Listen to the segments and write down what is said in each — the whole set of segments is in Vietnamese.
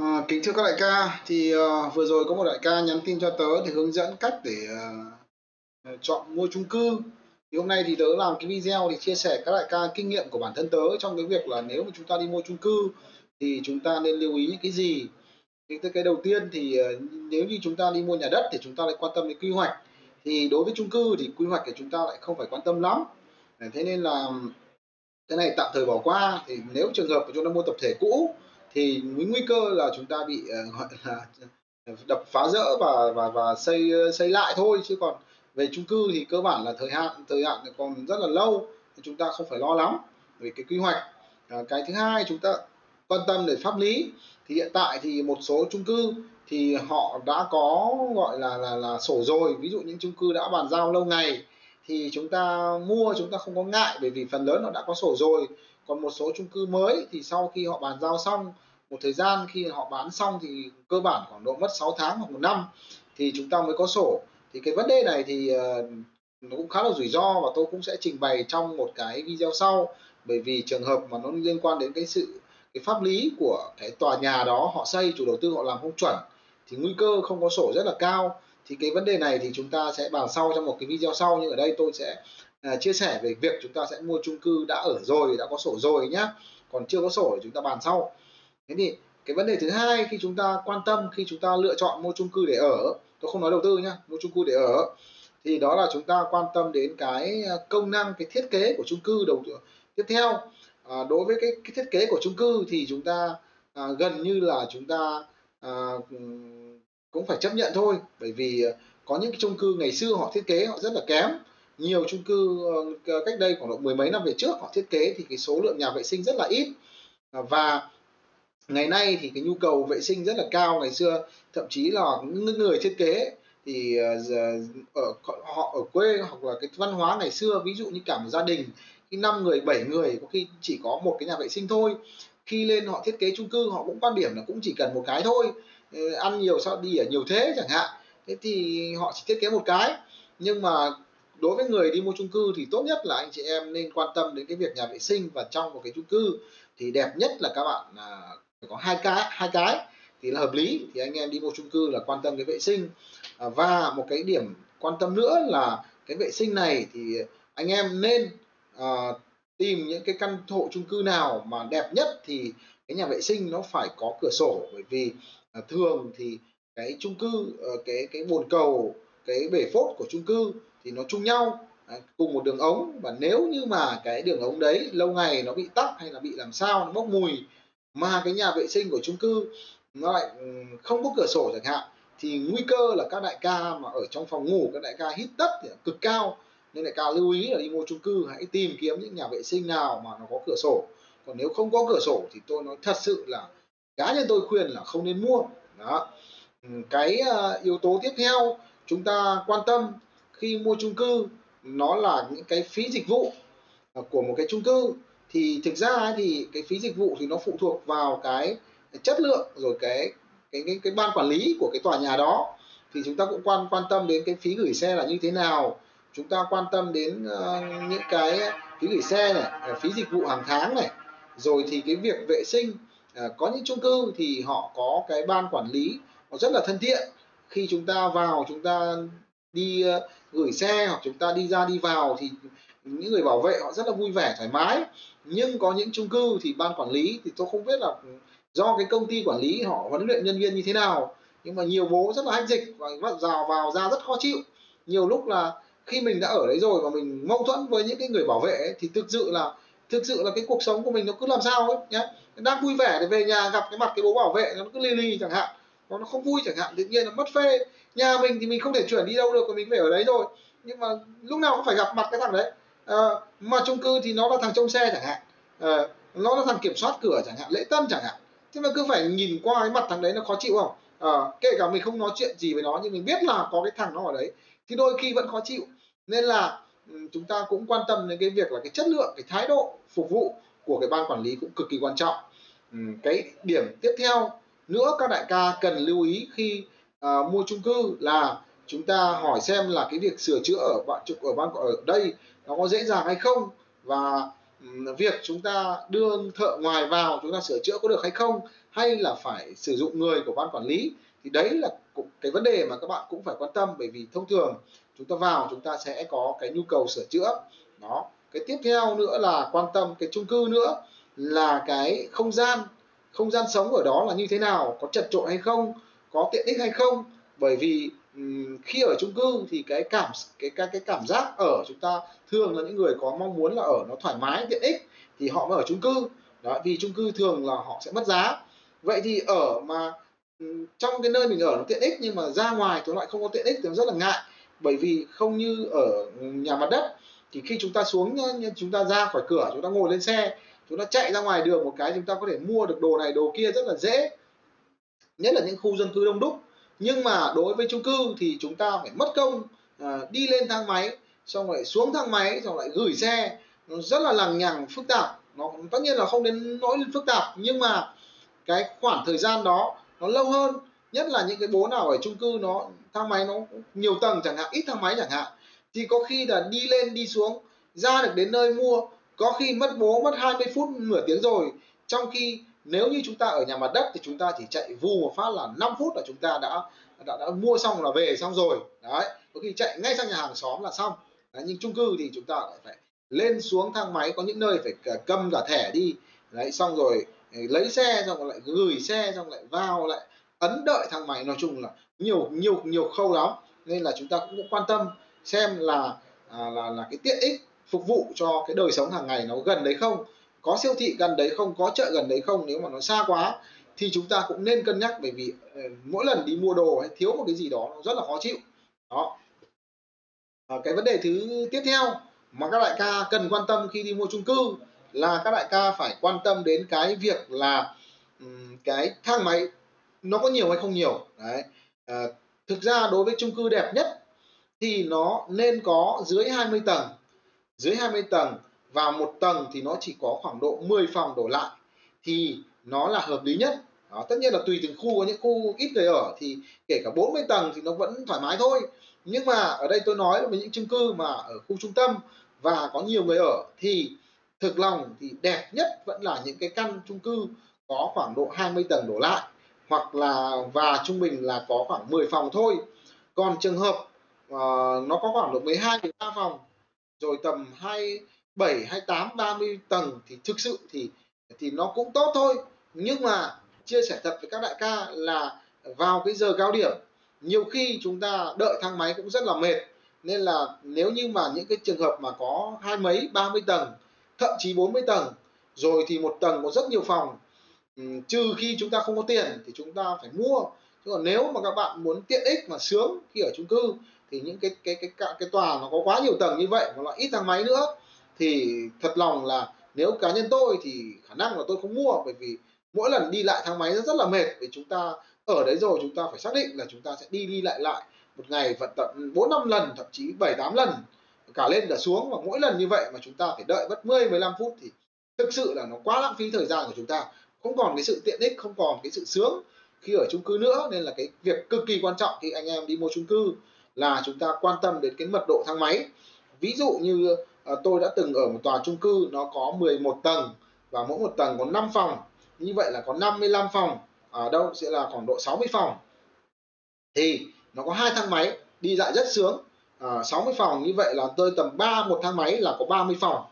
À, kính thưa các đại ca, thì uh, vừa rồi có một đại ca nhắn tin cho tớ để hướng dẫn cách để uh, chọn mua chung cư. Thì hôm nay thì tớ làm cái video để chia sẻ các đại ca kinh nghiệm của bản thân tớ trong cái việc là nếu mà chúng ta đi mua chung cư thì chúng ta nên lưu ý những cái gì. Thì cái đầu tiên thì uh, nếu như chúng ta đi mua nhà đất thì chúng ta lại quan tâm đến quy hoạch. Thì đối với chung cư thì quy hoạch thì chúng ta lại không phải quan tâm lắm. Thế nên là cái này tạm thời bỏ qua. Thì nếu trường hợp chúng ta mua tập thể cũ thì nguy cơ là chúng ta bị uh, gọi là đập phá rỡ và và và xây xây lại thôi. Chứ còn về chung cư thì cơ bản là thời hạn thời hạn còn rất là lâu. Chúng ta không phải lo lắm về cái quy hoạch. À, cái thứ hai chúng ta quan tâm về pháp lý. Thì hiện tại thì một số chung cư thì họ đã có gọi là là là sổ rồi. Ví dụ những chung cư đã bàn giao lâu ngày thì chúng ta mua chúng ta không có ngại. Bởi vì phần lớn nó đã có sổ rồi còn một số chung cư mới thì sau khi họ bàn giao xong, một thời gian khi họ bán xong thì cơ bản khoảng độ mất 6 tháng hoặc một năm thì chúng ta mới có sổ. Thì cái vấn đề này thì ờ, nó cũng khá là rủi ro và tôi cũng sẽ trình bày trong một cái video sau. Bởi vì trường hợp mà nó liên quan đến cái sự, cái pháp lý của cái tòa nhà đó, họ xây, chủ đầu tư họ làm không chuẩn thì nguy cơ không có sổ rất là cao. Thì cái vấn đề này thì chúng ta sẽ bàn sau trong một cái video sau, nhưng ở đây tôi sẽ Ờ, chia sẻ về việc chúng ta sẽ mua chung cư đã ở rồi đã có sổ rồi nhá. Còn chưa có sổ thì chúng ta bàn sau. Thế thì cái vấn đề thứ hai khi chúng ta quan tâm khi chúng ta lựa chọn mua chung cư để ở tôi không nói đầu tư nhá mua chung cư để ở thì đó là chúng ta quan tâm đến cái ờ, công năng cái thiết kế của chung cư đầu tiếp theo à, đối với cái, cái thiết kế của chung cư thì chúng ta à, gần như là chúng ta à, cũng phải chấp nhận thôi. Bởi vì có những cái chung cư ngày xưa họ thiết kế họ rất là kém nhiều chung cư ờ, ờ, cách đây khoảng độ mười mấy năm về trước họ thiết kế thì cái số lượng nhà vệ sinh rất là ít. Ờ, và ngày nay thì cái nhu cầu vệ sinh rất là cao. Ngày xưa thậm chí là những người thiết kế thì ở họ ở quê hoặc là cái văn hóa ngày xưa, ví dụ như cả một gia đình, khi năm người, bảy người, có khi chỉ có một cái nhà vệ sinh thôi. Khi lên họ thiết kế chung cư, họ cũng quan điểm là cũng chỉ cần một cái thôi. Ăn nhiều sao đi ở nhiều thế chẳng hạn. Thế thì họ chỉ thiết kế một cái. Nhưng mà đối với người đi mua chung cư thì tốt nhất là anh chị em nên quan tâm đến cái việc nhà vệ sinh và trong một cái chung cư thì đẹp nhất là các bạn à, phải có hai cái hai cái thì là hợp lý. Thì anh em đi mua chung cư là quan tâm cái vệ sinh. À, và một cái điểm quan tâm nữa là cái vệ sinh này thì anh em nên à, tìm những cái căn hộ chung cư nào mà đẹp nhất thì cái nhà vệ sinh nó phải có cửa sổ. Bởi vì à, thường thì cái chung cư ờ, cái cái bồn cầu cái bể phốt của chung cư thì nó chung nhau. Cùng một đường ống. Và nếu như mà cái đường ống đấy lâu ngày nó bị tắc hay là bị làm sao nó bốc mùi mà cái nhà vệ sinh của chung cư nó lại ừ, không có cửa sổ chẳng hạn thì nguy cơ là các đại ca mà ở trong phòng ngủ các đại ca hít tất thì cực cao. Nên đại ca lưu ý là đi mua chung cư hãy tìm kiếm những nhà vệ sinh nào mà nó có cửa sổ. Còn nếu không có cửa sổ thì tôi nói thật sự là cá nhân tôi khuyên là không nên mua. Đó. Ừ, cái uh, yếu tố tiếp theo chúng ta quan tâm khi mua chung cư nó là những cái phí dịch vụ à, của một cái chung cư. Thì thực ra thì cái phí dịch vụ thì nó phụ thuộc vào cái chất lượng rồi cái cái cái, cái ban quản lý của cái tòa nhà đó. Thì chúng ta cũng quan quan tâm đến cái phí gửi xe là như thế nào. Chúng ta quan tâm đến uh, những cái phí gửi xe này à, phí dịch vụ hàng tháng này. Rồi thì cái việc vệ sinh uh, có những chung cư thì họ có cái ban quản lý họ rất là thân thiện. Khi chúng ta vào chúng ta đi uh, gửi xe hoặc chúng ta đi ra đi vào thì những người bảo vệ họ rất là vui vẻ thoải mái. Nhưng có những chung cư thì ban quản lý thì tôi không biết là do cái công ty quản lý họ huấn luyện nhân viên như thế nào. Nhưng mà nhiều bố rất là hách dịch và vào vào ra rất khó chịu. Nhiều lúc là khi mình đã ở đấy rồi và mình mâu thuẫn với những cái người bảo vệ ấy, thì thực sự là thực sự là cái cuộc sống của mình nó cứ làm sao ấy nhé đang vui vẻ thì về nhà gặp cái mặt cái bố bảo vệ nó cứ li li chẳng hạn nó nó không vui chẳng hạn. Tự nhiên là mất phê. Nhà mình thì mình không thể chuyển đi đâu được và mình phải ở đấy rồi nhưng mà lúc nào cũng phải gặp mặt cái thằng đấy. À, mà chung cư thì nó là thằng trông xe chẳng hạn. À, nó là thằng kiểm soát cửa chẳng hạn lễ tân chẳng hạn. Thế mà cứ phải nhìn qua cái mặt thằng đấy nó khó chịu không? À, kể cả mình không nói chuyện gì với nó nhưng mình biết là có cái thằng nó ở đấy thì đôi khi vẫn khó chịu. Nên là ừ, chúng ta cũng quan tâm đến cái việc là cái chất lượng cái thái độ phục vụ của cái ban quản lý cũng cực kỳ quan trọng. Ừ, cái điểm tiếp theo nữa các đại ca cần lưu ý khi à, mua chung cư là chúng ta hỏi xem là cái việc sửa chữa ở bạn ở ban ở đây nó có dễ dàng hay không và việc chúng ta đưa thợ ngoài vào chúng ta sửa chữa có được hay không hay là phải sử dụng người của ban quản lý thì đấy là cái vấn đề mà các bạn cũng phải quan tâm bởi vì thông thường chúng ta vào chúng ta sẽ có cái nhu cầu sửa chữa. Đó. Cái tiếp theo nữa là quan tâm cái chung cư nữa là cái không gian không gian sống ở đó là như thế nào, có chật trội hay không, có tiện ích hay không. Bởi vì khi ở chung cư thì cái cảm, cái cái cái cảm giác ở chúng ta thường là những người có mong muốn là ở nó thoải mái, tiện ích thì họ mới ở chung cư. Đó, vì chung cư thường là họ sẽ mất giá. Vậy thì ở mà trong cái nơi mình ở nó tiện ích nhưng mà ra ngoài thì lại không có tiện ích thì nó rất là ngại. Bởi vì không như ở nhà mặt đất thì khi chúng ta xuống chúng ta ra khỏi cửa, chúng ta ngồi lên xe chúng ta chạy ra ngoài đường một cái chúng ta có thể mua được đồ này đồ kia rất là dễ. Nhất là những khu dân cư đông đúc. Nhưng mà đối với chung cư thì chúng ta phải mất công à, đi lên thang máy xong lại xuống thang máy xong lại gửi xe. Nó rất là lằng nhằng phức tạp. Nó tất nhiên là không đến nỗi phức tạp nhưng mà cái khoảng thời gian đó nó lâu hơn. Nhất là những cái bố nào ở chung cư nó thang máy nó nhiều tầng chẳng hạn ít thang máy chẳng hạn thì có khi là đi lên đi xuống ra được đến nơi mua có khi mất bố mất 20 phút nửa tiếng rồi. Trong khi nếu như chúng ta ở nhà mặt đất thì chúng ta chỉ chạy vù một phát là 5 phút là chúng ta đã đã, đã mua xong là về xong rồi. Đấy có khi chạy ngay sang nhà hàng xóm là xong. Đấy, nhưng chung cư thì chúng ta lại phải lên xuống thang máy có những nơi phải cầm cả thẻ đi. Đấy xong rồi ừ, lấy xe xong rồi lại gửi xe xong lại vào lại ấn đợi thang máy. Nói chung là nhiều nhiều nhiều khâu lắm. Nên là chúng ta cũng quan tâm xem là à, là là cái tiện ích phục vụ cho cái đời sống hàng ngày nó gần đấy không? Có siêu thị gần đấy không? Có chợ gần đấy không? Nếu mà nó xa quá thì chúng ta cũng nên cân nhắc bởi vì ờ, mỗi lần đi mua đồ hay thiếu một cái gì đó nó rất là khó chịu. Đó. À, cái vấn đề thứ tiếp theo mà các đại ca cần quan tâm khi đi mua chung cư là các đại ca phải quan tâm đến cái việc là cái thang máy nó có nhiều hay không nhiều. Đấy. À, thực ra đối với chung cư đẹp nhất thì nó nên có dưới 20 tầng dưới 20 tầng và một tầng thì nó chỉ có khoảng độ 10 phòng đổ lại thì nó là hợp lý nhất. Đó, tất nhiên là tùy từng khu có những khu ít người ở thì kể cả 40 tầng thì nó vẫn thoải mái thôi. Nhưng mà ở đây tôi nói là những chung cư mà ở khu trung tâm và có nhiều người ở thì thực lòng thì đẹp nhất vẫn là những cái căn chung cư có khoảng độ 20 tầng đổ lại hoặc là và trung bình là có khoảng 10 phòng thôi. Còn trường hợp uh, nó có khoảng độ 12 13 phòng rồi tầm 27 28 30 tầng thì thực sự thì thì nó cũng tốt thôi. Nhưng mà chia sẻ thật với các đại ca là vào cái giờ cao điểm, nhiều khi chúng ta đợi thang máy cũng rất là mệt. Nên là nếu như mà những cái trường hợp mà có hai mấy 30 tầng, thậm chí 40 tầng, rồi thì một tầng có rất nhiều phòng trừ khi chúng ta không có tiền thì chúng ta phải mua. Chứ còn nếu mà các bạn muốn tiện ích mà sướng khi ở chung cư thì những cái cái cái cái, cái tòa nó có quá nhiều tầng như vậy mà lại ít thang máy nữa. Thì thật lòng là nếu cá nhân tôi thì khả năng là tôi không mua bởi vì mỗi lần đi lại thang máy nó rất là mệt. Vì chúng ta ở đấy rồi chúng ta phải xác định là chúng ta sẽ đi đi lại lại một ngày vận tận bốn năm lần thậm chí bảy tám lần cả lên cả xuống. Và mỗi lần như vậy mà chúng ta phải đợi mất 10 15 phút thì thực sự là nó quá lãng phí thời gian của chúng ta. Không còn cái sự tiện ích không còn cái sự sướng khi ở chung cư nữa. Nên là cái việc cực kỳ quan trọng khi anh em đi mua chung cư là chúng ta quan tâm đến cái mật độ thang máy. Ví dụ như uh, tôi đã từng ở một tòa chung cư nó có 11 tầng và mỗi một tầng có 5 phòng. Như vậy là có 55 phòng ở đâu sẽ là khoảng độ 60 phòng. Thì nó có hai thang máy đi lại rất sướng ờ, à, 60 phòng như vậy là tôi tầm 3 một thang máy là có 30 phòng.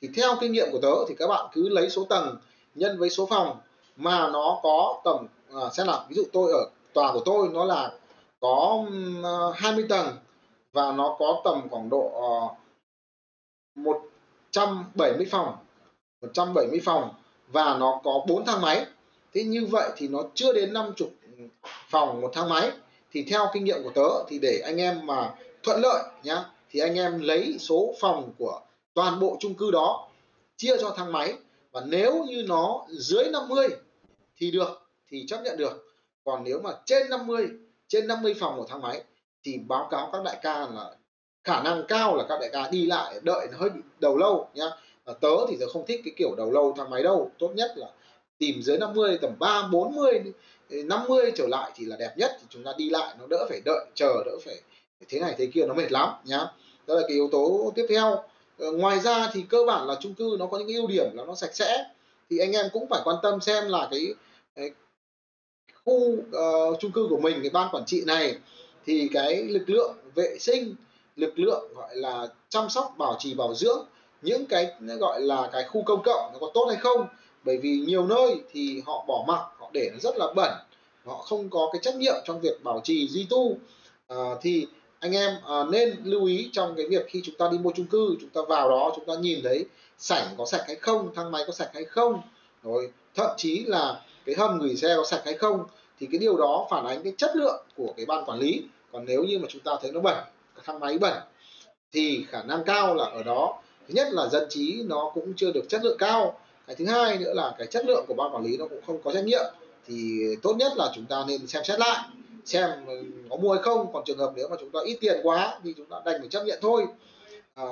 Thì theo kinh nghiệm của tớ thì các bạn cứ lấy số tầng nhân với số phòng mà nó có tầm à, xem nào ví dụ tôi ở tòa của tôi nó là có ờ, 20 tầng và nó có tầm khoảng độ ờ, 170 phòng 170 phòng và nó có 4 thang máy. Thế như vậy thì nó chưa đến 50 phòng một thang máy. Thì theo kinh nghiệm của tớ thì để anh em mà thuận lợi nhá, thì anh em lấy số phòng của toàn bộ chung cư đó, chia cho thang máy. Và nếu như nó dưới 50 thì được, thì chấp nhận được. Còn nếu mà trên 50 trên 50 phòng một thang máy thì báo cáo các đại ca là khả năng cao là các đại ca đi lại đợi nó hơi bị đầu lâu nhá. À, tớ thì tớ không thích cái kiểu đầu lâu thang máy đâu. Tốt nhất là tìm dưới 50 tầm 3 40 50 trở lại thì là đẹp nhất. Thì chúng ta đi lại nó đỡ phải đợi chờ đỡ phải thế này thế kia nó mệt lắm nhá. Đó là cái yếu tố tiếp theo. Ờ, ngoài ra thì cơ bản là chung cư nó có những cái ưu điểm là nó sạch sẽ. Thì anh em cũng phải quan tâm xem là cái khu uh, chung cư của mình cái ban quản trị này thì cái lực lượng vệ sinh lực lượng gọi là chăm sóc bảo trì bảo dưỡng những cái gọi là cái khu công cộng nó có tốt hay không? Bởi vì nhiều nơi thì họ bỏ mặc họ để nó rất là bẩn họ không có cái trách nhiệm trong việc bảo trì duy tu. À, thì anh em à, nên lưu ý trong cái việc khi chúng ta đi mua chung cư chúng ta vào đó chúng ta nhìn thấy sảnh có sạch hay không thang máy có sạch hay không. Rồi thậm chí là cái hầm gửi xe có sạch hay không thì cái điều đó phản ánh cái chất lượng của cái ban quản lý. Còn nếu như mà chúng ta thấy nó bẩn thang máy bẩn thì khả năng cao là ở đó. Thứ nhất là dân trí nó cũng chưa được chất lượng cao. Cái thứ hai nữa là cái chất lượng của ban quản lý nó cũng không có trách nhiệm. Thì tốt nhất là chúng ta nên xem xét lại xem có mua hay không. Còn trường hợp nếu mà chúng ta ít tiền quá thì chúng ta đành phải chấp nhận thôi. À,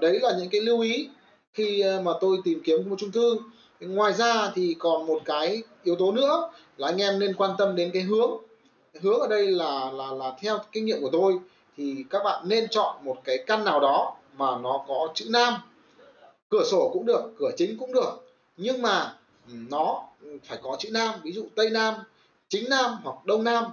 đấy là những cái lưu ý khi à, mà tôi tìm kiếm một chung cư ngoài ra thì còn một cái yếu tố nữa là anh em nên quan tâm đến cái hướng. Hướng ở đây là là là theo kinh nghiệm của tôi thì các bạn nên chọn một cái căn nào đó mà nó có chữ nam. Cửa sổ cũng được, cửa chính cũng được, nhưng mà nó phải có chữ nam, ví dụ tây nam, chính nam hoặc đông nam.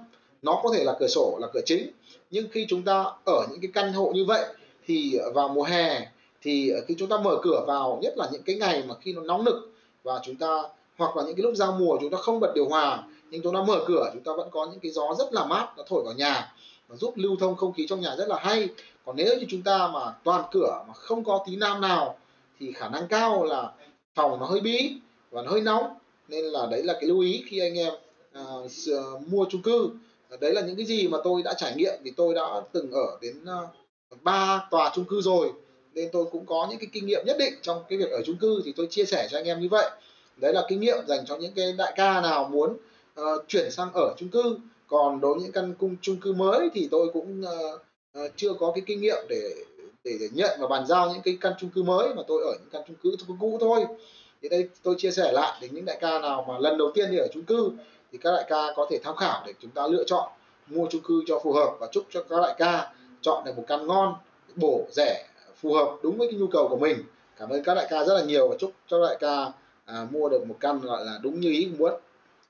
Nó có thể là cửa sổ, là cửa chính, nhưng khi chúng ta ở những cái căn hộ như vậy thì vào mùa hè thì khi chúng ta mở cửa vào, nhất là những cái ngày mà khi nó nóng nực và chúng ta hoặc là những cái lúc giao mùa chúng ta không bật điều hòa nhưng chúng ta mở cửa chúng ta vẫn có những cái gió rất là mát nó thổi vào nhà và giúp lưu thông không khí trong nhà rất là hay. Còn nếu như chúng ta mà toàn cửa mà không có tí nam nào thì khả năng cao là phòng nó hơi bí và nó hơi nóng. Nên là đấy là cái lưu ý khi anh em à, à mua chung cư. Đấy là những cái gì mà tôi đã trải nghiệm vì tôi đã từng ở đến à, ba tòa chung cư rồi nên tôi cũng có những cái kinh nghiệm nhất định trong cái việc ở chung cư thì tôi chia sẻ cho anh em như vậy. Đấy là kinh nghiệm dành cho những cái đại ca nào muốn uh, chuyển sang ở chung cư. Còn đối với những căn cung chung cư mới thì tôi cũng uh, uh, chưa có cái kinh nghiệm để, để để nhận và bàn giao những cái căn chung cư mới mà tôi ở những căn chung cư cũ thôi. Thì đây tôi chia sẻ lại đến những đại ca nào mà lần đầu tiên đi ở chung cư thì các đại ca có thể tham khảo để chúng ta lựa chọn mua chung cư cho phù hợp và chúc cho các đại ca chọn được một căn ngon bổ rẻ phù hợp đúng với cái nhu cầu của mình. Cảm ơn các đại ca rất là nhiều và chúc cho đại ca à, mua được một căn gọi là đúng như ý muốn.